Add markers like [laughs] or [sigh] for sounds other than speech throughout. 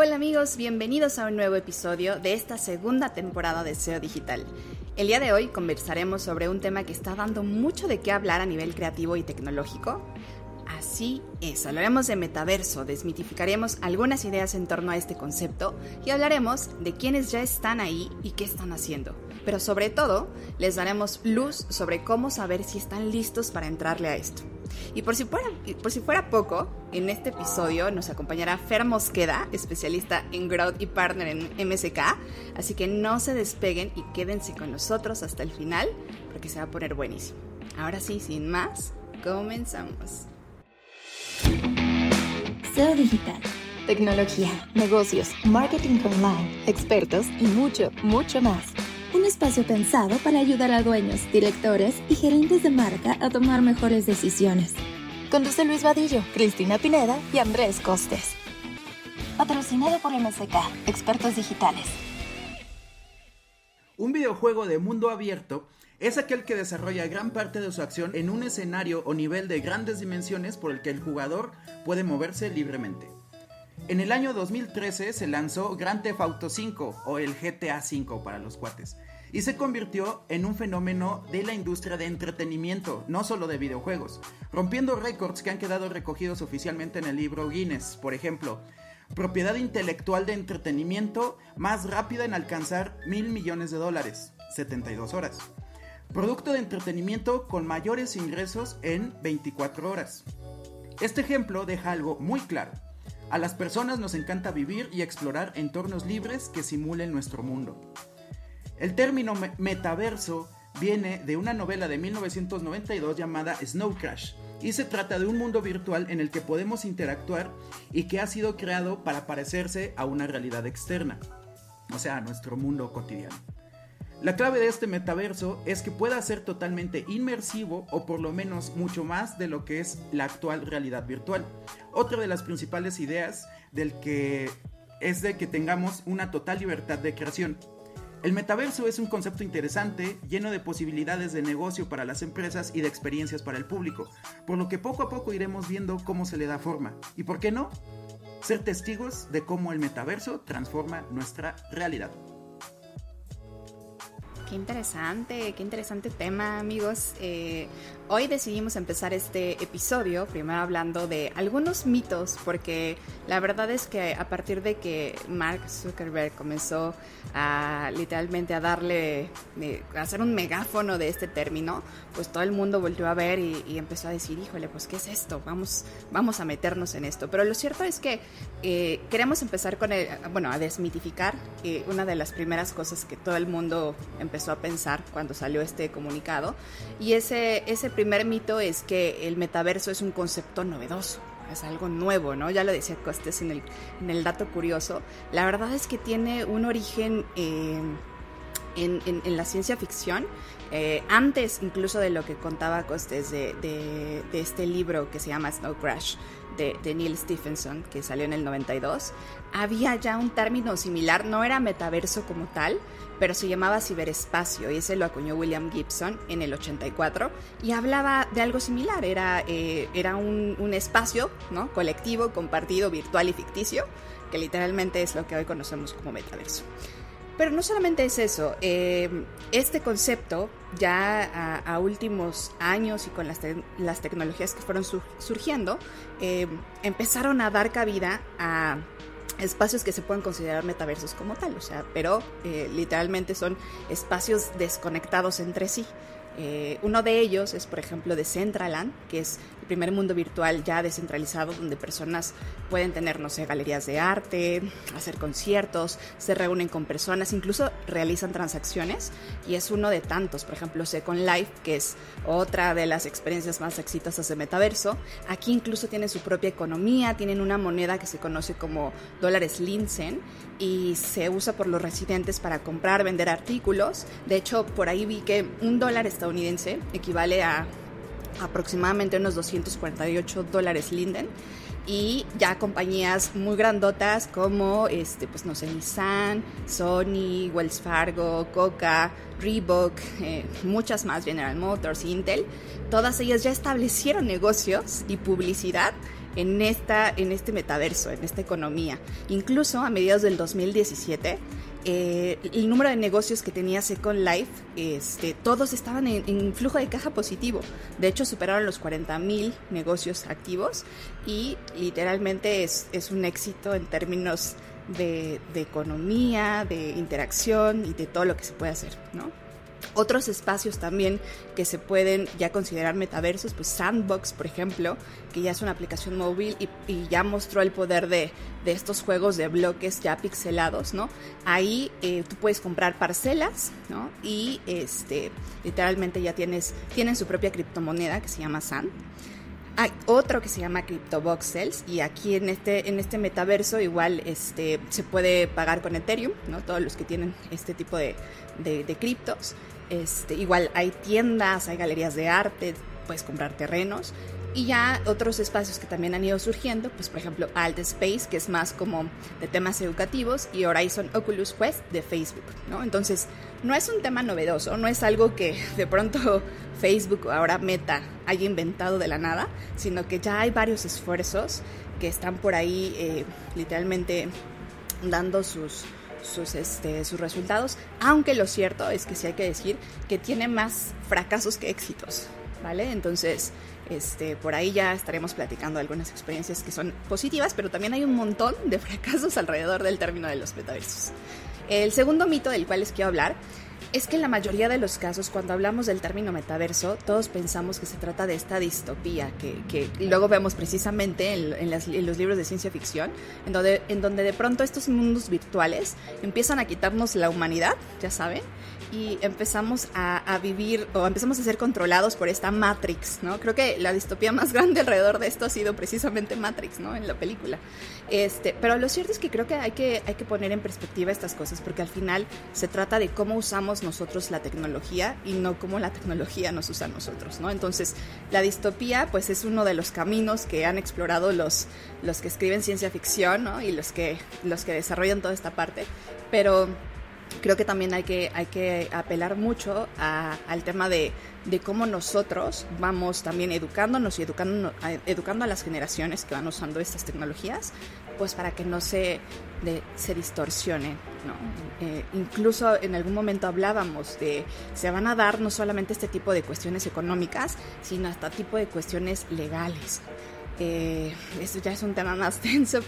Hola amigos, bienvenidos a un nuevo episodio de esta segunda temporada de SEO Digital. El día de hoy conversaremos sobre un tema que está dando mucho de qué hablar a nivel creativo y tecnológico. Así es, hablaremos de metaverso, desmitificaremos algunas ideas en torno a este concepto y hablaremos de quienes ya están ahí y qué están haciendo. Pero sobre todo, les daremos luz sobre cómo saber si están listos para entrarle a esto. Y por si, fuera, por si fuera poco, en este episodio nos acompañará Fer Mosqueda, especialista en Growth y Partner en MSK. Así que no se despeguen y quédense con nosotros hasta el final, porque se va a poner buenísimo. Ahora sí, sin más, comenzamos. SEO Digital. Tecnología, negocios, marketing online, expertos y mucho, mucho más. Un espacio pensado para ayudar a dueños, directores y gerentes de marca a tomar mejores decisiones. Conduce Luis Vadillo, Cristina Pineda y Andrés Costes. Patrocinado por MSK, expertos digitales. Un videojuego de mundo abierto es aquel que desarrolla gran parte de su acción en un escenario o nivel de grandes dimensiones por el que el jugador puede moverse libremente. En el año 2013 se lanzó Grand Theft Auto 5 o el GTA 5 para los cuates y se convirtió en un fenómeno de la industria de entretenimiento, no solo de videojuegos, rompiendo récords que han quedado recogidos oficialmente en el libro Guinness, por ejemplo, propiedad intelectual de entretenimiento más rápida en alcanzar mil millones de dólares, 72 horas. Producto de entretenimiento con mayores ingresos en 24 horas. Este ejemplo deja algo muy claro. A las personas nos encanta vivir y explorar entornos libres que simulen nuestro mundo. El término metaverso viene de una novela de 1992 llamada Snow Crash y se trata de un mundo virtual en el que podemos interactuar y que ha sido creado para parecerse a una realidad externa, o sea, a nuestro mundo cotidiano. La clave de este metaverso es que pueda ser totalmente inmersivo o por lo menos mucho más de lo que es la actual realidad virtual. Otra de las principales ideas del que es de que tengamos una total libertad de creación. El metaverso es un concepto interesante, lleno de posibilidades de negocio para las empresas y de experiencias para el público, por lo que poco a poco iremos viendo cómo se le da forma. ¿Y por qué no? Ser testigos de cómo el metaverso transforma nuestra realidad. Qué interesante, qué interesante tema, amigos. Eh, hoy decidimos empezar este episodio primero hablando de algunos mitos, porque la verdad es que a partir de que Mark Zuckerberg comenzó a literalmente a darle, a hacer un megáfono de este término, pues todo el mundo volvió a ver y, empezó a decir, híjole, pues ¿qué es esto? Vamos, vamos a meternos en esto. Pero lo cierto es que eh, queremos empezar con el, bueno, a desmitificar eh, una de las primeras cosas que todo el mundo empezó a pensar cuando salió este comunicado. Y ese, ese primer mito es que el metaverso es un concepto novedoso es algo nuevo, ¿no? Ya lo decía Costes en el, en el dato curioso. La verdad es que tiene un origen eh, en, en, la ciencia ficción, eh, antes incluso de lo que contaba Costes de, de, de, este libro que se llama Snow Crash, de, Neil Stephenson, que salió en el 92, había ya un término similar, no era metaverso como tal, pero se llamaba ciberespacio y ese lo acuñó William Gibson en el 84 y hablaba de algo similar, era, eh, era un, un, espacio ¿no? colectivo, compartido, virtual y ficticio, que literalmente es lo que hoy conocemos como metaverso. Pero no solamente es eso, eh, este concepto ya a, últimos años y con las, las tecnologías que fueron surgiendo, eh, empezaron a dar cabida a espacios que se pueden considerar metaversos como tal, o sea, pero eh, literalmente son espacios desconectados entre sí. uno de ellos es, por ejemplo, de Centraland, que es primer mundo virtual ya descentralizado donde personas pueden tener, no sé, galerías de arte, hacer conciertos, se reúnen con personas, incluso realizan transacciones y es uno de tantos. Por ejemplo, Second Life, que es otra de las experiencias más exitosas de metaverso. Aquí incluso tienen su propia economía, tienen una moneda que se conoce como dólares Linsen y se usa por los residentes para comprar, vender artículos. De hecho, por ahí vi que un dólar estadounidense equivale a aproximadamente unos 248 dólares Linden y ya compañías muy grandotas como este pues no sé Nissan, Sony, Wells Fargo, Coca, Reebok, eh, muchas más General Motors, Intel, todas ellas ya establecieron negocios y publicidad en, esta, en este metaverso, en esta economía. Incluso a mediados del 2017, eh, el número de negocios que tenía Second Life, este, todos estaban en, flujo de caja positivo. De hecho, superaron los 40 mil negocios activos y literalmente es, un éxito en términos de, economía, de interacción y de todo lo que se puede hacer, ¿no? Otros espacios también que se pueden ya considerar metaversos, pues Sandbox, por ejemplo, que ya es una aplicación móvil y, ya mostró el poder de, estos juegos de bloques ya pixelados, ¿no? Ahí eh, tú puedes comprar parcelas, ¿no? Y este, literalmente ya tienes, tienen su propia criptomoneda que se llama Sand. Hay otro que se llama CryptoVoxels y aquí en este, en este metaverso igual este, se puede pagar con Ethereum, ¿no? Todos los que tienen este tipo de, de, criptos. Este, igual hay tiendas, hay galerías de arte, puedes comprar terrenos y ya otros espacios que también han ido surgiendo, pues por ejemplo Alt Space, que es más como de temas educativos, y Horizon Oculus Quest de Facebook, ¿no? Entonces, no es un tema novedoso, no es algo que de pronto [laughs] Facebook, ahora Meta, haya inventado de la nada, sino que ya hay varios esfuerzos que están por ahí eh, literalmente dando sus, sus, este, sus resultados, aunque lo cierto es que sí hay que decir que tiene más fracasos que éxitos, ¿vale? Entonces, este, por ahí ya estaremos platicando algunas experiencias que son positivas, pero también hay un montón de [laughs] fracasos alrededor del término de los metaversos. El segundo mito del cual les quiero hablar es que en la mayoría de los casos, cuando hablamos del término metaverso, todos pensamos que se trata de esta distopía que, luego vemos precisamente en, los libros de ciencia ficción, en donde, en donde de pronto estos mundos virtuales empiezan a quitarnos la humanidad, ya saben, y empezamos a, vivir o empezamos a ser controlados por esta Matrix, ¿no? Creo que la distopía más [laughs] grande alrededor de esto ha sido precisamente Matrix, ¿no? En la película. Este, pero lo cierto es que creo que hay, que hay que poner en perspectiva estas cosas porque al final se trata de cómo usamos nosotros la tecnología y no cómo la tecnología nos usa a nosotros, ¿no? Entonces, la distopía pues es uno de los caminos que han explorado los, los que escriben ciencia ficción, ¿no? Y los que, los que desarrollan toda esta parte, pero creo que también hay que, hay que apelar mucho al tema de, cómo nosotros vamos también educándonos y educando, educando a las generaciones que van usando estas tecnologías, pues para que no se, se distorsione. ¿no? Eh, incluso en algún momento hablábamos de, se van a dar no solamente este tipo de cuestiones económicas, sino hasta tipo de cuestiones legales. Eh, esto ya es un tema más [laughs] denso,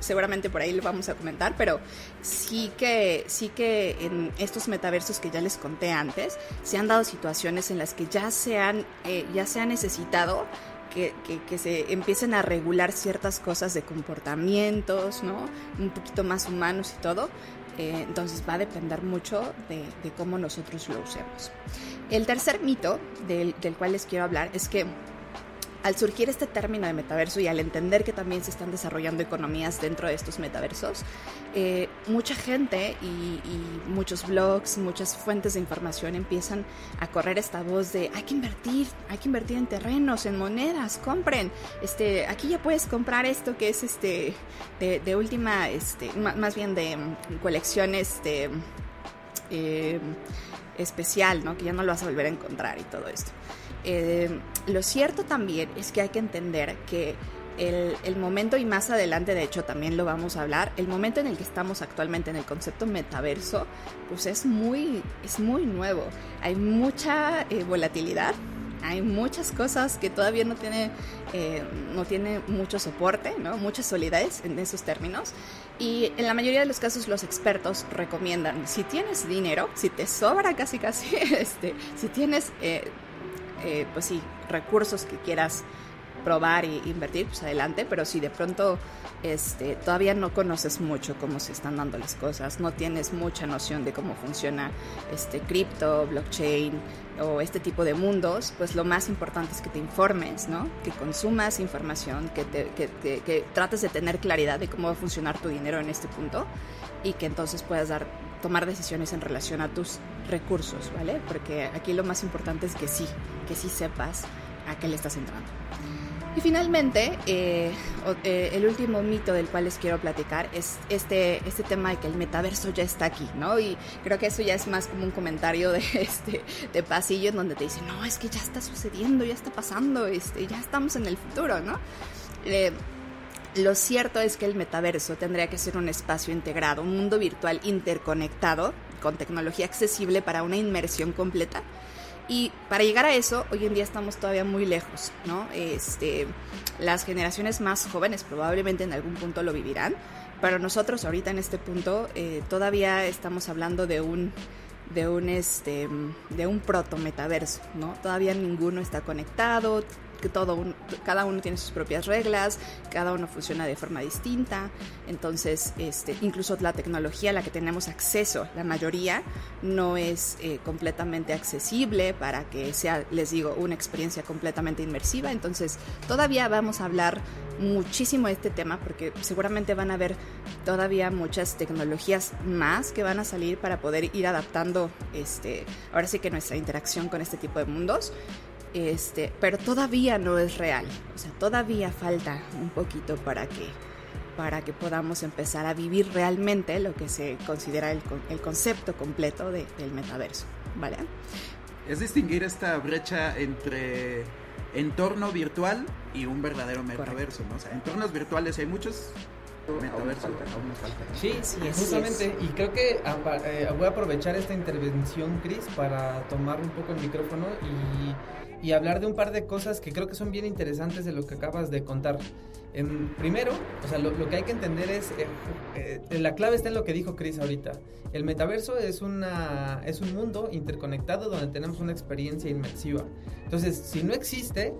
seguramente por ahí lo vamos a comentar, pero sí que, sí que en estos metaversos que ya les conté antes, se han dado situaciones en las que ya se, han, eh, ya se ha necesitado que, que, se empiecen a regular ciertas cosas de comportamientos, ¿no? Un poquito más humanos y todo. Eh, entonces va a depender mucho de, de, cómo nosotros lo usemos. El tercer mito del, del cual les quiero hablar es que al surgir este término de metaverso y al entender que también se están desarrollando economías dentro de estos metaversos, eh, mucha gente y, muchos blogs, muchas fuentes de información empiezan a correr esta voz de hay que invertir, hay que invertir en terrenos, en monedas, compren, este, aquí ya puedes comprar esto que es este de, última, este, más bien de mm, colección este, eh, especial, ¿no? que ya no lo vas a volver a encontrar y todo esto. Eh, lo cierto también es que hay que entender que el, momento, y más adelante de hecho también lo vamos a hablar, el momento en el que estamos actualmente en el concepto metaverso, pues es muy, es muy nuevo. Hay mucha eh, volatilidad, hay muchas cosas que todavía no tiene, eh, no tiene mucho soporte, ¿no? mucha solidez en esos términos. Y en la mayoría de los casos los expertos recomiendan, si tienes dinero, si te sobra casi casi, [laughs] este, si tienes eh, pues sí, recursos que quieras probar e invertir, pues adelante, pero si de pronto este, todavía no conoces mucho cómo se están dando las cosas, no tienes mucha noción de cómo funciona este cripto, blockchain o este tipo de mundos, pues lo más importante es que te informes, ¿no? Que consumas información, que, que trates de tener claridad de cómo va a funcionar tu dinero en este punto y que entonces puedas dar tomar decisiones en relación a tus recursos, ¿vale? Porque aquí lo más importante es que sí, que sí sepas a qué le estás entrando. Y finalmente, eh, eh, el último mito del cual les quiero platicar es este, este tema de que el metaverso ya está aquí, ¿no? Y creo que eso ya es más como un comentario de, [laughs] este, de pasillo en donde te dicen, no, es que ya está sucediendo, ya está pasando, este, ya estamos en el futuro, ¿no? eh, lo cierto es que el metaverso tendría que ser un espacio integrado, un mundo virtual interconectado con tecnología accesible para una inmersión completa. Y para llegar a eso, hoy en día estamos todavía muy lejos, ¿no? Este, las generaciones más jóvenes probablemente en algún punto lo vivirán, pero nosotros ahorita en este punto eh, todavía estamos hablando de un de un este de un proto metaverso, ¿no? Todavía ninguno está conectado, que todo cada uno tiene sus propias reglas, cada uno funciona de forma distinta, entonces este, incluso la tecnología a la que tenemos acceso, la mayoría, no es eh, completamente accesible para que sea, les digo, una experiencia completamente inmersiva, entonces todavía vamos a hablar muchísimo de este tema porque seguramente van a haber todavía muchas tecnologías más que van a salir para poder ir adaptando este ahora sí que nuestra interacción con este tipo de mundos este, pero todavía no es real. O sea, todavía falta un poquito para que, para que podamos empezar a vivir realmente lo que se considera el, el concepto completo de, del metaverso. ¿Vale? Es distinguir esta brecha entre entorno virtual y un verdadero metaverso, ¿no? O sea, entornos virtuales hay muchos, metaverso Sí, sí, justamente. Y creo que eh, voy a aprovechar esta intervención, Chris, para tomar un poco el micrófono y y hablar de un par de cosas que creo que son bien interesantes de lo que acabas de contar. En, primero, o sea, lo, que hay que entender es, eh, eh, la clave está en lo que dijo Chris ahorita. El metaverso es, una, es un mundo interconectado donde tenemos una experiencia inmersiva. Entonces, si no existe,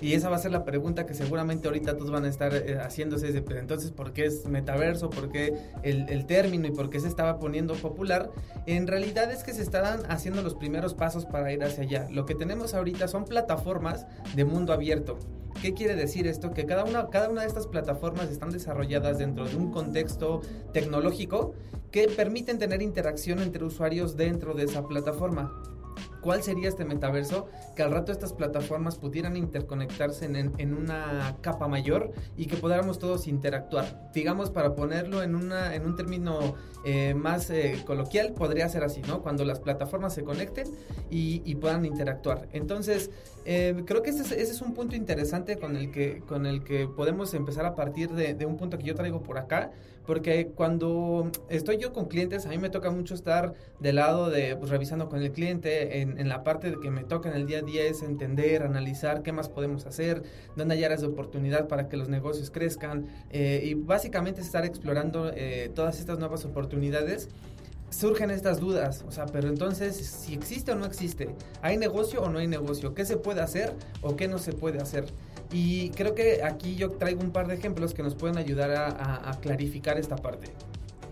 y esa va a ser la pregunta que seguramente ahorita todos van a estar eh, haciéndose. De, pues, entonces, ¿por qué es metaverso? ¿Por qué el, término y por qué se estaba poniendo popular? En realidad es que se estaban haciendo los primeros pasos para ir hacia allá. Lo que tenemos ahorita son plataformas de mundo abierto. ¿Qué quiere decir esto? Que cada una, cada una de estas plataformas están desarrolladas dentro de un contexto tecnológico que permiten tener interacción entre usuarios dentro de esa plataforma. ¿Cuál sería este metaverso? Que al rato estas plataformas pudieran interconectarse en, una capa mayor y que podamos todos interactuar. Digamos, para ponerlo en, una, en un término eh, más eh, coloquial, podría ser así, ¿no? Cuando las plataformas se conecten y, puedan interactuar. Entonces, eh, creo que ese es, un punto interesante con el que, con el que podemos empezar a partir de, de un punto que yo traigo por acá porque cuando estoy yo con clientes, a mí me toca mucho estar del lado de pues, revisando con el cliente, en, en, la parte de que me toca en el día a día es entender, analizar qué más podemos hacer, dónde hay áreas de oportunidad para que los negocios crezcan eh, y básicamente estar explorando eh, todas estas nuevas oportunidades surgen estas dudas, o sea, pero entonces, si existe o no existe, ¿hay negocio o no hay negocio? ¿Qué se puede hacer o qué no se puede hacer? Y creo que aquí yo traigo un par de ejemplos que nos pueden ayudar a, clarificar esta parte.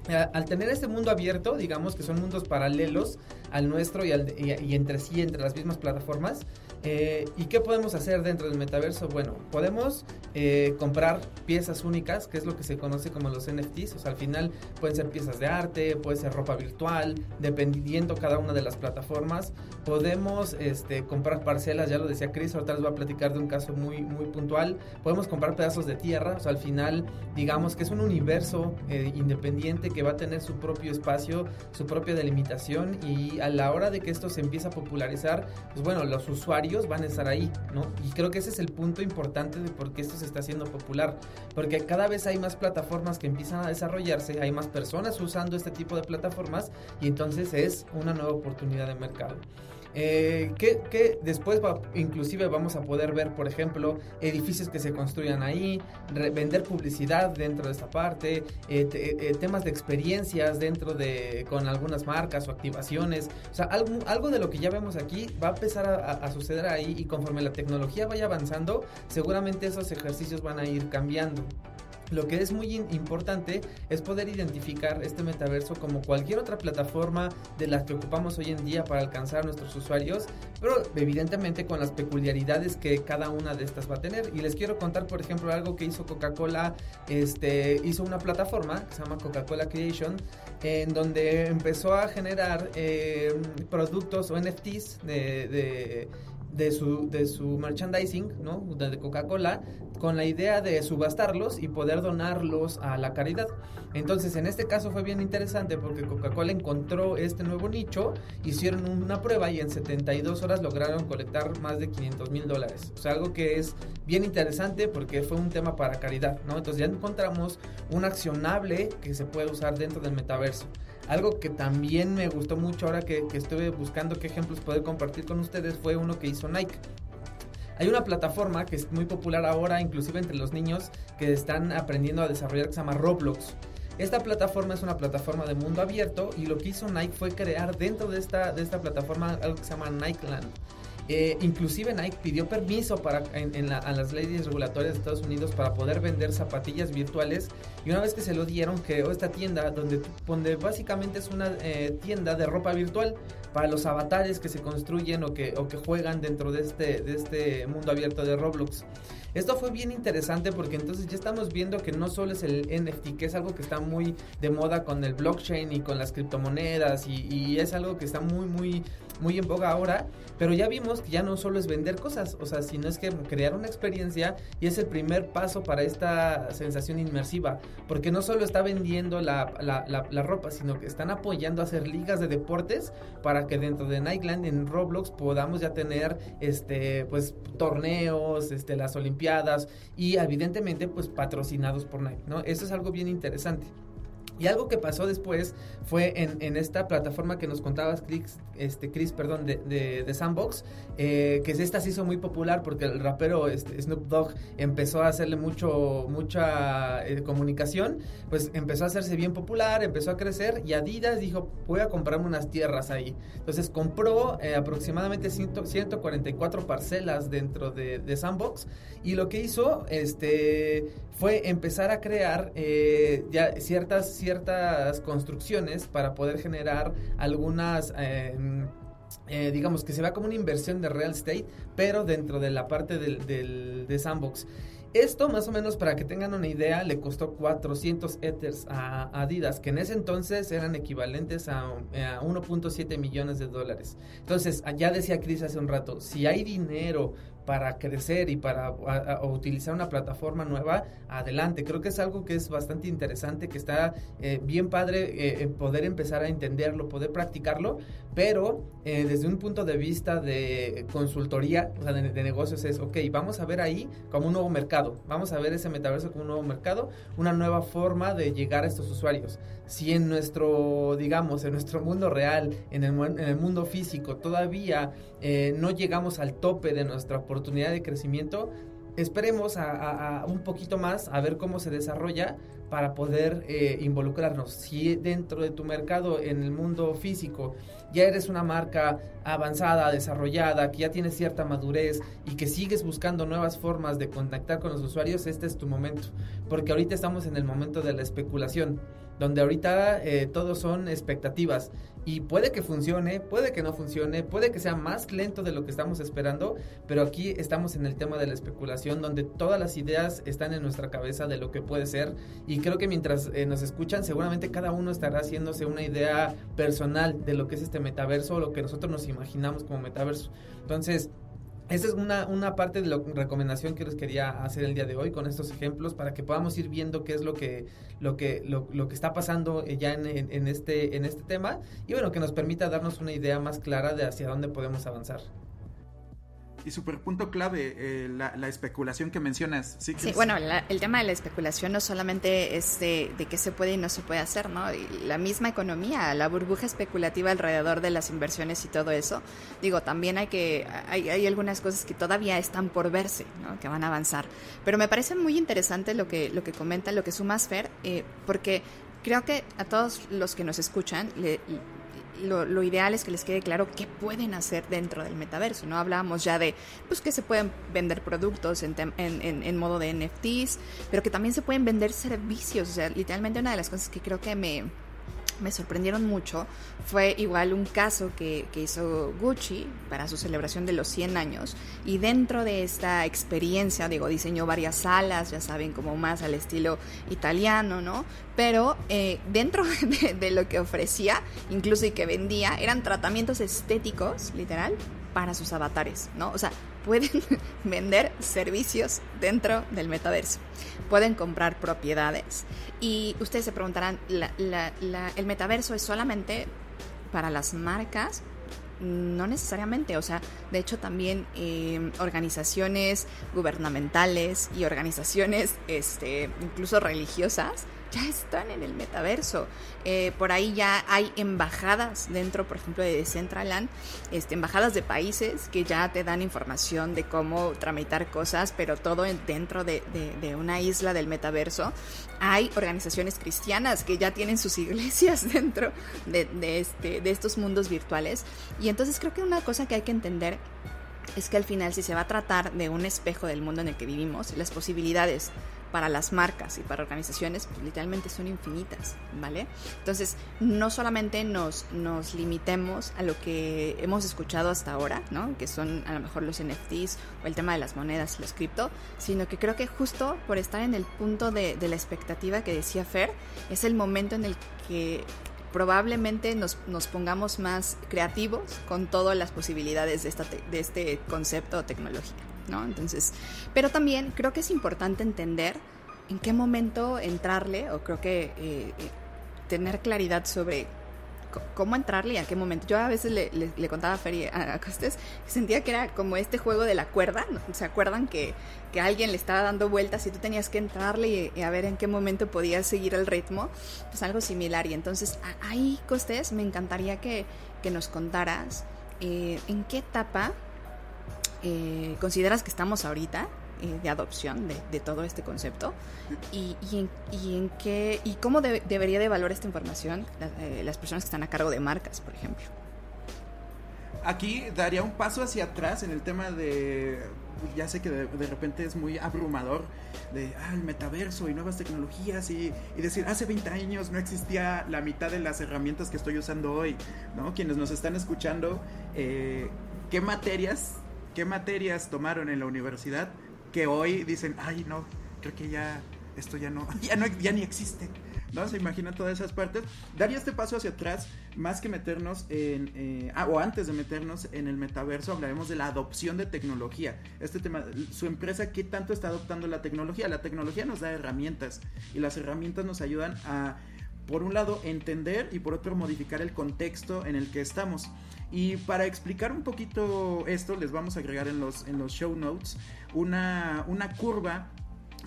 Al tener este mundo abierto, digamos que son mundos paralelos al nuestro y, y entre sí, entre las mismas plataformas, eh, ¿Y qué podemos hacer dentro del metaverso? Bueno, podemos eh, comprar piezas únicas, que es lo que se conoce como los NFTs. O sea, al final pueden ser piezas de arte, puede ser ropa virtual, dependiendo cada una de las plataformas. Podemos este, comprar parcelas, ya lo decía Chris, ahorita les voy a platicar de un caso muy, muy puntual. Podemos comprar pedazos de tierra, o sea, al final, digamos que es un universo eh, independiente que va a tener su propio espacio, su propia delimitación. Y a la hora de que esto se empiece a popularizar, pues bueno, los usuarios van a estar ahí, ¿no? Y creo que ese es el punto importante de por qué esto se está haciendo popular, porque cada vez hay más plataformas que empiezan a desarrollarse, hay más personas usando este tipo de plataformas y entonces es una nueva oportunidad de mercado. Eh, que, después inclusive vamos a poder ver, por ejemplo, edificios que se construyan ahí, vender publicidad dentro de esta parte, eh, eh, temas de experiencias dentro de con algunas marcas o activaciones. O sea, algo, algo de lo que ya vemos aquí va a empezar a suceder ahí y conforme la tecnología vaya avanzando, seguramente esos ejercicios van a ir cambiando. Lo que es muy importante es poder identificar este metaverso como cualquier otra plataforma de las que ocupamos hoy en día para alcanzar a nuestros usuarios, pero evidentemente con las peculiaridades que cada una de estas va a tener. Y les quiero contar, por ejemplo, algo que hizo Coca-Cola, este, hizo una plataforma que se llama Coca-Cola Creation, en donde empezó a generar eh, productos o NFTs de su, de su merchandising, ¿no? De Coca-Cola, con la idea de subastarlos y poder donarlos a la caridad. Entonces, en este caso fue bien interesante porque Coca-Cola encontró este nuevo nicho, hicieron una prueba y en 72 horas lograron colectar más de 500 mil dólares. O sea, algo que es bien interesante porque fue un tema para caridad, ¿no? Entonces ya encontramos un accionable que se puede usar dentro del metaverso. Algo que también me gustó mucho ahora que, estuve buscando qué ejemplos poder compartir con ustedes fue uno que hizo Nike. Hay una plataforma que es muy popular ahora, inclusive entre los niños que están aprendiendo a desarrollar, que se llama Roblox. Esta plataforma es una plataforma de mundo abierto y lo que hizo Nike fue crear dentro de esta, de esta plataforma algo que se llama Nikeland. Eh, inclusive Nike pidió permiso para, en, a las leyes regulatorias de Estados Unidos para poder vender zapatillas virtuales y una vez que se lo dieron creó esta tienda donde, donde básicamente es una eh, tienda de ropa virtual para los avatares que se construyen o que, o que juegan dentro de este, de este mundo abierto de Roblox. Esto fue bien interesante porque entonces ya estamos viendo que no solo es el NFT, que es algo que está muy de moda con el blockchain y con las criptomonedas y, y es algo que está muy, muy muy en boga ahora, pero ya vimos que ya no solo es vender cosas, o sea, sino es que crear una experiencia y es el primer paso para esta sensación inmersiva, porque no solo está vendiendo la, la, ropa, sino que están apoyando a hacer ligas de deportes para que dentro de Nightland en Roblox podamos ya tener este pues torneos, este las olimpiadas y evidentemente pues patrocinados por Nike, ¿no? Eso es algo bien interesante. Y algo que pasó después fue en, esta plataforma que nos contabas, Chris, este, Chris perdón, de, Sandbox, eh, que esta se hizo muy popular porque el rapero este, Snoop Dogg empezó a hacerle mucho, mucha eh, comunicación, pues empezó a hacerse bien popular, empezó a crecer y Adidas dijo, voy a comprarme unas tierras ahí. Entonces compró eh, aproximadamente 144 parcelas dentro de, Sandbox y lo que hizo este, fue empezar a crear ya ciertas ciertas construcciones para poder generar algunas... Em, eh, digamos que se vea como una inversión de real estate, pero dentro de la parte del, de Sandbox. Esto, más o menos, para que tengan una idea, le costó 400 Ethers a Adidas, que en ese entonces eran equivalentes a, a 1.7 millones de dólares. Entonces, ya decía Chris hace un rato, si hay dinero para crecer y para utilizar una plataforma nueva, adelante. Creo que es algo que es bastante interesante, que está eh, bien padre eh, poder empezar a entenderlo, poder practicarlo, pero eh, desde un punto de vista de consultoría, o sea, de, de, negocios es, ok, vamos a ver ahí como un nuevo mercado, vamos a ver ese metaverso como un nuevo mercado, una nueva forma de llegar a estos usuarios. Si en nuestro, digamos, en nuestro mundo real, en el, en el mundo físico, todavía no llegamos al tope de nuestra oportunidad de crecimiento, esperemos a, un poquito más a ver cómo se desarrolla para poder eh, involucrarnos. Si dentro de tu mercado en el mundo físico ya eres una marca avanzada, desarrollada, que ya tienes cierta madurez y que sigues buscando nuevas formas de contactar con los usuarios, este es tu momento. Porque ahorita estamos en el momento de la especulación donde ahorita eh, todos son expectativas y puede que funcione, puede que no funcione, puede que sea más lento de lo que estamos esperando, pero aquí estamos en el tema de la especulación donde todas las ideas están en nuestra cabeza de lo que puede ser y creo que mientras eh, nos escuchan seguramente cada uno estará haciéndose una idea personal de lo que es este metaverso o lo que nosotros nos imaginamos como metaverso. Entonces, esa es una, una parte de la recomendación que les quería hacer el día de hoy con estos ejemplos para que podamos ir viendo qué es lo que, lo que, lo, lo que está pasando eh, ya en, en, este, en este tema y bueno, que nos permita darnos una idea más clara de hacia dónde podemos avanzar. Y super punto clave, eh, la, especulación que mencionas. Sí, bueno, el tema de la especulación no solamente es de, qué se puede y no se puede hacer, ¿no? la misma economía, la burbuja especulativa alrededor de las inversiones y todo eso. Digo, también hay que, hay, hay algunas cosas que todavía están por verse, ¿no? Que van a avanzar. Pero me parece muy interesante lo que, lo que comenta, lo que sumas, Fer, eh, porque creo que a todos los que nos escuchan le, lo, ideal es que les quede claro qué pueden hacer dentro del metaverso, ¿no? Hablábamos ya de, pues, que se pueden vender productos en, en, en, modo de NFTs, pero que también se pueden vender servicios, o sea, literalmente una de las cosas que creo que me, me sorprendieron mucho fue igual un caso que, hizo Gucci para su celebración de los 100 años y dentro de esta experiencia, digo, diseñó varias salas, ya saben, como más al estilo italiano, ¿no? Pero eh, dentro [laughs] de, de lo que ofrecía, incluso y que vendía, eran tratamientos estéticos, literal, para sus avatares, ¿no? O sea, pueden [laughs] vender servicios dentro del metaverso, pueden comprar propiedades. Y ustedes se preguntarán, ¿el metaverso es solamente para las marcas? No necesariamente, o sea, de hecho también eh, organizaciones gubernamentales y organizaciones este, incluso religiosas ya están en el metaverso. Eh, por ahí ya hay embajadas dentro, por ejemplo, de Decentraland, este, embajadas de países que ya te dan información de cómo tramitar cosas, pero todo dentro de, una isla del metaverso. Hay organizaciones cristianas que ya tienen sus iglesias [laughs] dentro de, este, de estos mundos virtuales. Y entonces creo que una cosa que hay que entender es que al final si se va a tratar de un espejo del mundo en el que vivimos, las posibilidades para las marcas y para organizaciones pues, literalmente son infinitas, ¿vale? Entonces, no solamente nos, nos limitemos a lo que hemos escuchado hasta ahora, ¿no? Que son a lo mejor los NFTs o el tema de las monedas y los cripto, sino que creo que justo por estar en el punto de, de la expectativa que decía Fer, es el momento en el que probablemente nos, nos, pongamos más creativos con todas las posibilidades de, esta de este concepto o tecnología. ¿No? Entonces, pero también creo que es importante entender en qué momento entrarle, o creo que eh, eh, tener claridad sobre cómo entrarle y a qué momento. Yo a veces le, contaba a Feri a, Costes que sentía que era como este juego de la cuerda. ¿Se acuerdan que, alguien le estaba dando vueltas y tú tenías que entrarle y, a ver en qué momento podías seguir el ritmo? Pues algo similar. Y entonces ahí, Costes, me encantaría que, nos contaras eh, en qué etapa eh, consideras que estamos ahorita eh, de adopción de, todo este concepto y, en, qué y cómo debería de valorar esta información eh, las personas que están a cargo de marcas, por ejemplo. Aquí daría un paso hacia atrás en el tema de ya sé que de, repente es muy abrumador de ah, el metaverso y nuevas tecnologías y, decir hace 20 años no existía la mitad de las herramientas que estoy usando hoy, ¿no? Quienes nos están escuchando, ¿qué materias qué materias tomaron en la universidad que hoy dicen, ay, no, creo que ya, esto ya no, [laughs] ya, no, ya ni existe. ¿No? Se imagina todas esas partes. Daría este paso hacia atrás, más que meternos en. Eh, ah, o antes de meternos en el metaverso, hablaremos de la adopción de tecnología. Este tema, su empresa, ¿qué tanto está adoptando la tecnología? La tecnología nos da herramientas y las herramientas nos ayudan a, por un lado, entender y por otro, modificar el contexto en el que estamos. Y para explicar un poquito esto, les vamos a agregar en los, en los show notes una, una curva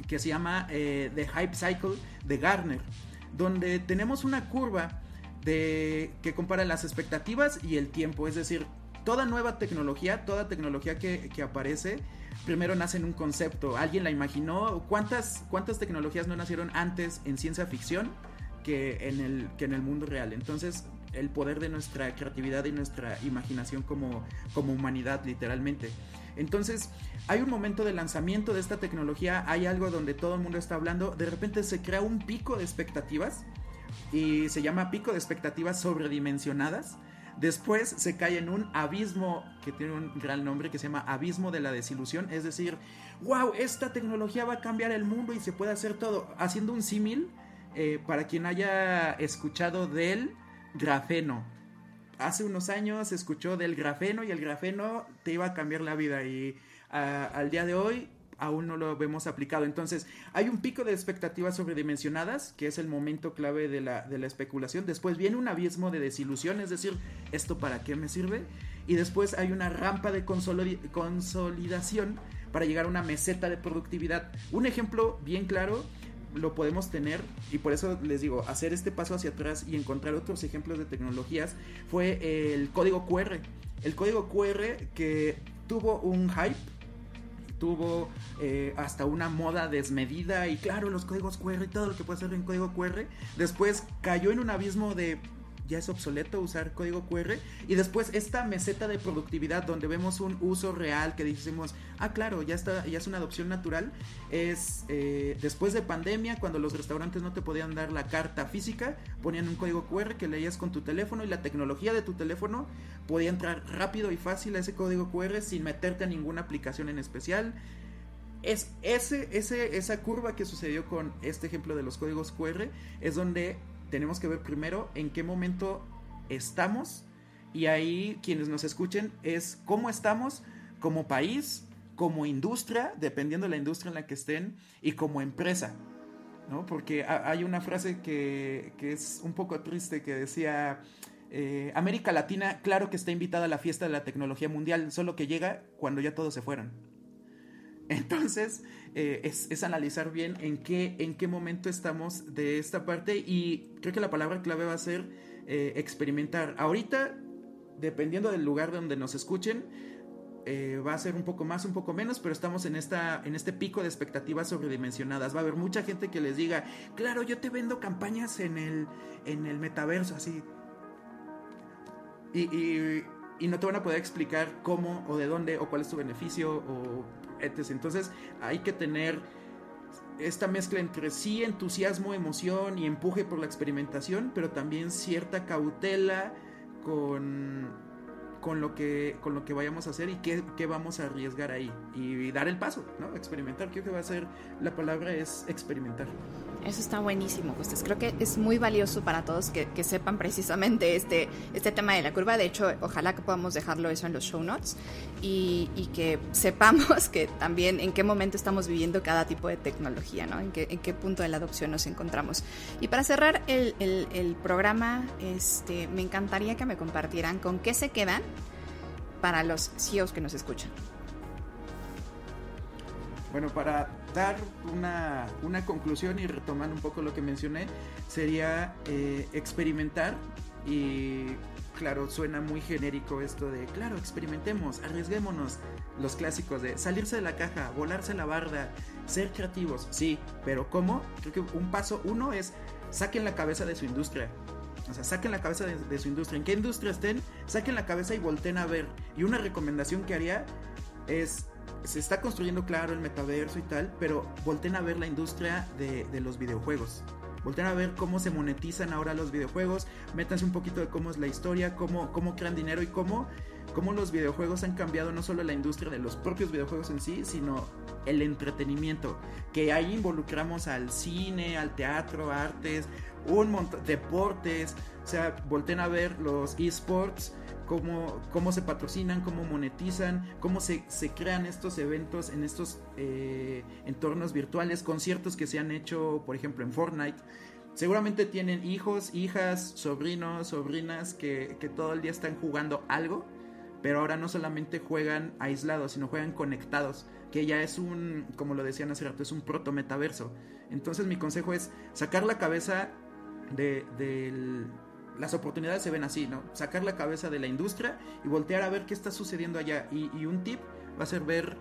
que se llama eh, The Hype Cycle de Garner, donde tenemos una curva de, que compara las expectativas y el tiempo, es decir, toda nueva tecnología, toda tecnología que, que aparece, primero nace en un concepto, alguien la imaginó, ¿cuántas, cuántas tecnologías no nacieron antes en ciencia ficción? Que en, el, que en el mundo real. Entonces, el poder de nuestra creatividad y nuestra imaginación como, como humanidad, literalmente. Entonces, hay un momento de lanzamiento de esta tecnología, hay algo donde todo el mundo está hablando, de repente se crea un pico de expectativas y se llama pico de expectativas sobredimensionadas. Después se cae en un abismo que tiene un gran nombre que se llama abismo de la desilusión, es decir, wow, esta tecnología va a cambiar el mundo y se puede hacer todo. Haciendo un símil, eh, para quien haya escuchado de él, grafeno. Hace unos años se escuchó del grafeno y el grafeno te iba a cambiar la vida y al día de hoy aún no lo vemos aplicado. Entonces, hay un pico de expectativas sobredimensionadas, que es el momento clave de la, de la especulación. Después viene un abismo de desilusión, es decir, ¿esto para qué me sirve? Y después hay una rampa de consolidación para llegar a una meseta de productividad. Un ejemplo bien claro lo podemos tener y por eso les digo, hacer este paso hacia atrás y encontrar otros ejemplos de tecnologías fue el código QR. El código QR que tuvo un hype, tuvo eh, hasta una moda desmedida y claro, los códigos QR y todo lo que puede hacer en código QR, después cayó en un abismo de ya es obsoleto usar código QR. Y después esta meseta de productividad donde vemos un uso real que decimos, ah, claro, ya está, ya es una adopción natural, es eh, después de pandemia, cuando los restaurantes no te podían dar la carta física, ponían un código QR que leías con tu teléfono y la tecnología de tu teléfono podía entrar rápido y fácil a ese código QR sin meterte a ninguna aplicación en especial. Es ese, ese, esa curva que sucedió con este ejemplo de los códigos QR es donde tenemos que ver primero en qué momento estamos y ahí quienes nos escuchen es cómo estamos como país, como industria, dependiendo de la industria en la que estén, y como empresa. ¿no? Porque hay una frase que, que es un poco triste que decía, eh, América Latina, claro que está invitada a la fiesta de la tecnología mundial, solo que llega cuando ya todos se fueron. Entonces, eh, es, analizar bien en qué, en qué momento estamos de esta parte y creo que la palabra clave va a ser eh, experimentar. Ahorita, dependiendo del lugar donde nos escuchen, va a ser un poco más, un poco menos, pero estamos en, esta, en este pico de expectativas sobredimensionadas. Va a haber mucha gente que les diga, claro, yo te vendo campañas en el, en el metaverso, así, y, no te van a poder explicar cómo o de dónde o cuál es tu beneficio o Entonces hay que tener esta mezcla entre sí entusiasmo, emoción y empuje por la experimentación, pero también cierta cautela con, con, lo, que, con lo que vayamos a hacer y qué, qué vamos a arriesgar ahí. Y, dar el paso, ¿no? Experimentar. Creo que va a ser, la palabra es experimentar. Eso está buenísimo, Costes. Creo que es muy valioso para todos que, sepan precisamente este, este tema de la curva. De hecho, ojalá que podamos dejarlo eso en los show notes y, que sepamos [laughs] que también en qué momento estamos viviendo cada tipo de tecnología, ¿no? En qué, en qué punto de la adopción nos encontramos. Y para cerrar el, el programa, este, me encantaría que me compartieran con qué se quedan para los CEOs que nos escuchan. Bueno, para dar una, conclusión y retomando un poco lo que mencioné, sería eh, experimentar y claro, suena muy genérico esto de, claro, experimentemos, arriesguémonos, los clásicos de salirse de la caja, volarse la barda, ser creativos, sí, pero ¿cómo? Creo que un paso uno es saquen la cabeza de su industria. O sea, saquen la cabeza de, de su industria. ¿En qué industria estén? Saquen la cabeza y volteen a ver. Y una recomendación que haría es se está construyendo claro el metaverso y tal, pero volten a ver la industria de, los videojuegos. Volten a ver cómo se monetizan ahora los videojuegos, métanse un poquito de cómo es la historia, cómo, cómo crean dinero y cómo, cómo los videojuegos han cambiado no solo la industria de los propios videojuegos en sí, sino el entretenimiento. Que ahí involucramos al cine, al teatro, artes, un montón, deportes, o sea, volten a ver los esports cómo, cómo se patrocinan, cómo monetizan, cómo se, se crean estos eventos en estos eh, entornos virtuales, conciertos que se han hecho, por ejemplo, en Fortnite. Seguramente tienen hijos, hijas, sobrinos, sobrinas que, que todo el día están jugando algo, pero ahora no solamente juegan aislados, sino juegan conectados, que ya es un, como lo decían hace rato, es un proto metaverso. Entonces mi consejo es sacar la cabeza de, del, las oportunidades se ven así, ¿no? Sacar la cabeza de la industria y voltear a ver qué está sucediendo allá. Y, un tip va a ser ver,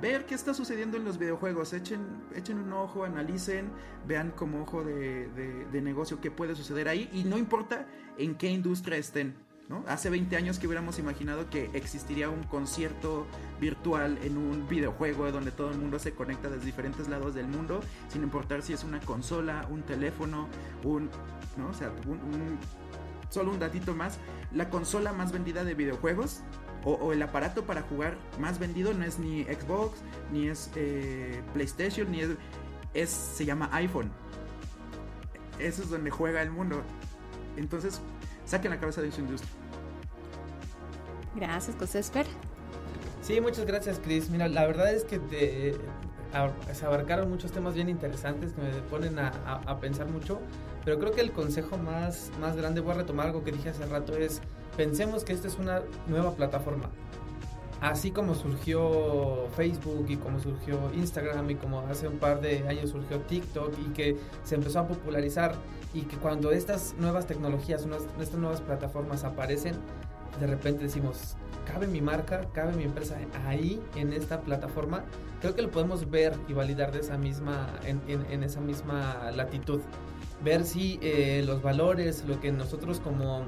ver qué está sucediendo en los videojuegos. Echen, echen un ojo, analicen, vean como ojo de, de, negocio qué puede suceder ahí. Y no importa en qué industria estén. Hace 20 años que hubiéramos imaginado que existiría un concierto virtual en un videojuego donde todo el mundo se conecta desde diferentes lados del mundo, sin importar si es una consola, un teléfono, un solo un datito más, la consola más vendida de videojuegos o, el aparato para jugar más vendido no es ni Xbox, ni es eh, PlayStation, ni es, es, se llama iPhone. Eso es donde juega el mundo. Entonces, saquen la cabeza de su industria. Gracias, Cosesper. Sí, muchas gracias, Chris. Mira, la verdad es que te, se abarcaron muchos temas bien interesantes que me ponen a, a pensar mucho. Pero creo que el consejo más, más grande, voy a retomar algo que dije hace rato, es pensemos que esta es una nueva plataforma. Así como surgió Facebook y como surgió Instagram y como hace un par de años surgió TikTok y que se empezó a popularizar y que cuando estas nuevas tecnologías, estas nuevas plataformas aparecen, de repente decimos, cabe mi marca, cabe mi empresa ahí en esta plataforma, creo que lo podemos ver y validar de esa misma, en, en esa misma latitud. ver si eh, los valores, lo que nosotros como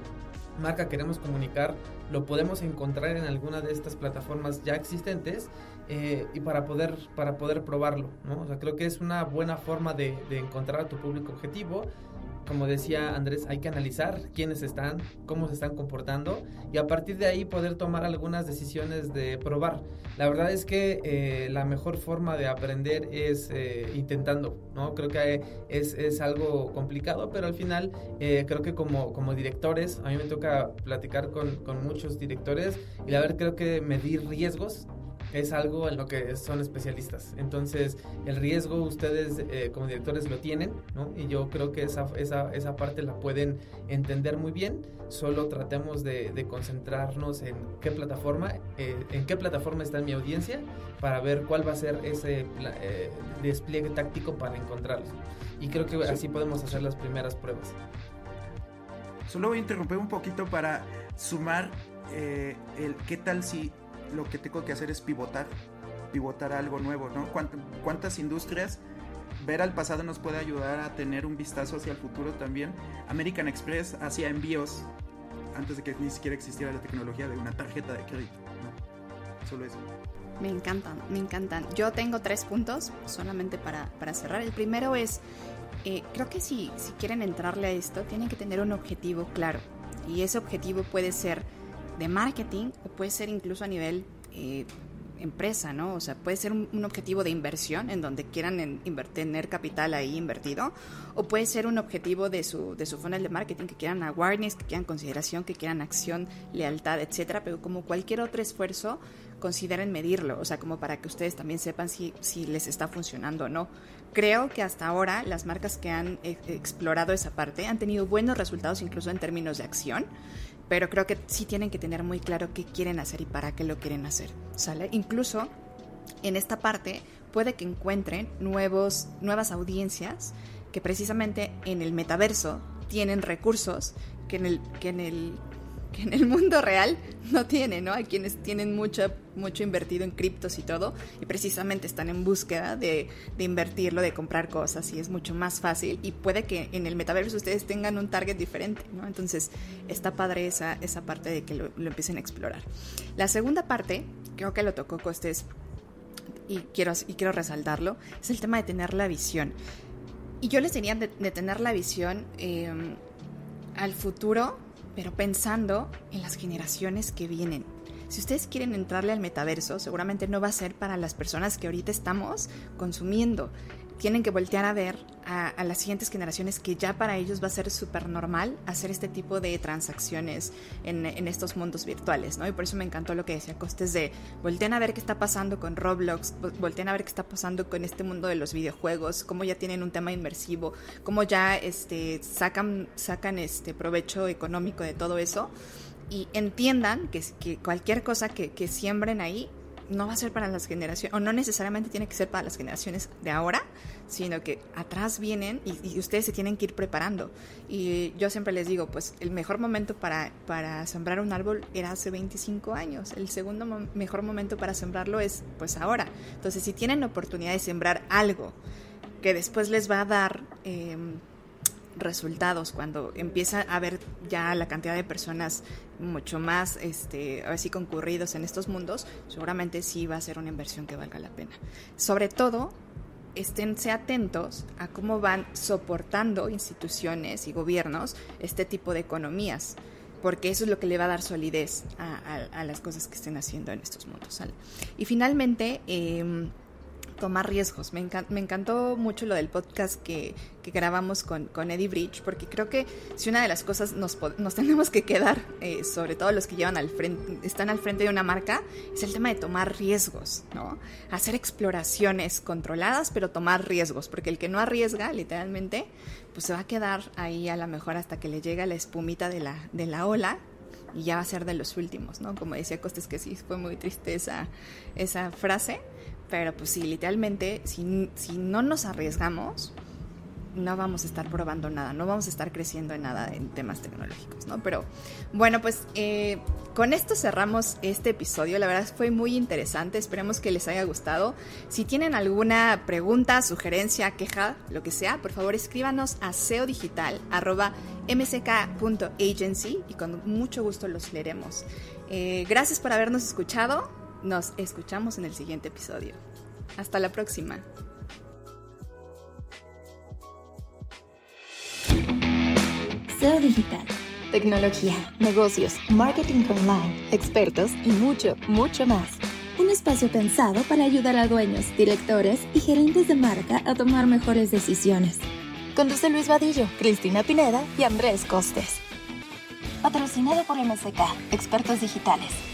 marca queremos comunicar, lo podemos encontrar en alguna de estas plataformas ya existentes eh, y para poder, para poder probarlo, ¿no? O sea, creo que es una buena forma de, de encontrar a tu público objetivo como decía Andrés, hay que analizar quiénes están, cómo se están comportando y a partir de ahí poder tomar algunas decisiones de probar. La verdad es que eh, la mejor forma de aprender es eh, intentando, ¿no? Creo que es, es, algo complicado, pero al final eh, creo que como, como directores, a mí me toca platicar con, con muchos directores y la verdad creo que medir riesgos es algo en lo que son especialistas. Entonces, el riesgo ustedes eh, como directores lo tienen, ¿no? Y yo creo que esa, esa, esa parte la pueden entender muy bien. Solo tratemos de, concentrarnos en qué plataforma, eh, en qué plataforma está mi audiencia para ver cuál va a ser ese eh, despliegue táctico para encontrarlos. Y creo que así podemos hacer las primeras pruebas. Solo voy a interrumpir un poquito para sumar el qué tal si lo que tengo que hacer es pivotar, pivotar a algo nuevo, ¿no? ¿Cuántas industrias ver al pasado nos puede ayudar a tener un vistazo hacia el futuro también? American Express hacía envíos antes de que ni siquiera existiera la tecnología de una tarjeta de crédito, ¿no? Solo eso. Me encantan, me encantan. Yo tengo tres puntos solamente para, cerrar. El primero es, eh, creo que si, si quieren entrarle a esto, tienen que tener un objetivo claro. Y ese objetivo puede ser de marketing o puede ser incluso a nivel eh, empresa, ¿no? O sea, puede ser un, objetivo de inversión en donde quieran en, tener capital ahí invertido, o puede ser un objetivo de su, de su funnel de marketing, que quieran awareness, que quieran consideración, que quieran acción, lealtad, etcétera, pero como cualquier otro esfuerzo, consideren medirlo, o sea, como para que ustedes también sepan si, si les está funcionando o no. Creo que hasta ahora las marcas que han eh, explorado esa parte han tenido buenos resultados incluso en términos de acción pero creo que sí tienen que tener muy claro qué quieren hacer y para qué lo quieren hacer, ¿sale? Incluso en esta parte puede que encuentren nuevos, nuevas audiencias que precisamente en el metaverso tienen recursos que en el, que en el que en el mundo real no tiene, ¿no? Hay quienes tienen mucho, mucho invertido en criptos y todo, y precisamente están en búsqueda de, invertirlo, de comprar cosas, y es mucho más fácil, y puede que en el metaverso ustedes tengan un target diferente, ¿no? Entonces, está padre esa, esa parte de que lo, empiecen a explorar. La segunda parte, creo que lo tocó Costes, y quiero, y quiero resaltarlo, es el tema de tener la visión. Y yo les diría de, tener la visión eh, al futuro pero pensando en las generaciones que vienen. Si ustedes quieren entrarle al metaverso, seguramente no va a ser para las personas que ahorita estamos consumiendo. Tienen que voltear a ver a, las siguientes generaciones que ya para ellos va a ser súper normal hacer este tipo de transacciones en, estos mundos virtuales, ¿no? Y por eso me encantó lo que decía Costes de volteen a ver qué está pasando con Roblox, volteen a ver qué está pasando con este mundo de los videojuegos, cómo ya tienen un tema inmersivo, cómo ya este, sacan, sacan este provecho económico de todo eso y entiendan que, que cualquier cosa que, que siembren ahí no va a ser para las generaciones, o no necesariamente tiene que ser para las generaciones de ahora, sino que atrás vienen y, ustedes se tienen que ir preparando. Y yo siempre les digo, pues el mejor momento para, para sembrar un árbol era hace 25 años, el segundo mejor momento para sembrarlo es pues ahora. Entonces, si tienen oportunidad de sembrar algo que después les va a dar... Em, resultados cuando empieza a haber ya la cantidad de personas mucho más este así concurridos en estos mundos seguramente sí va a ser una inversión que valga la pena sobre todo esténse atentos a cómo van soportando instituciones y gobiernos este tipo de economías porque eso es lo que le va a dar solidez a, las cosas que estén haciendo en estos mundos. Y finalmente, eh, tomar riesgos. Me, encantó mucho lo del podcast que, grabamos con, con, Eddie Bridge, porque creo que si una de las cosas nos, [laughs] tenemos que quedar, eh, sobre todo los que llevan al frente, están al frente de una marca, es el tema de tomar riesgos, ¿no? Hacer exploraciones controladas, pero tomar riesgos, porque el que no arriesga, literalmente, pues se va a quedar ahí a lo mejor hasta que le llega la espumita de la, de la ola y ya va a ser de los últimos, ¿no? Como decía Costes, que sí, fue muy triste esa, esa frase, pero pues sí, literalmente, si, si no nos arriesgamos, no vamos a estar probando nada, no vamos a estar creciendo en nada en temas tecnológicos, ¿no? Pero bueno, pues eh, con esto cerramos este episodio. La verdad fue muy interesante. Esperemos que les haya gustado. Si tienen alguna pregunta, sugerencia, queja, lo que sea, por favor escríbanos a seodigital.msk.agency y con mucho gusto los leeremos. Eh, gracias por habernos escuchado. Nos escuchamos en el siguiente episodio. Hasta la próxima. SEO Digital. Tecnología, negocios, marketing online, expertos y mucho, mucho más. Un espacio pensado para ayudar a dueños, directores y gerentes de marca a tomar mejores decisiones. Conduce Luis Vadillo, Cristina Pineda y Andrés Costes. Patrocinado por MSK, Expertos Digitales.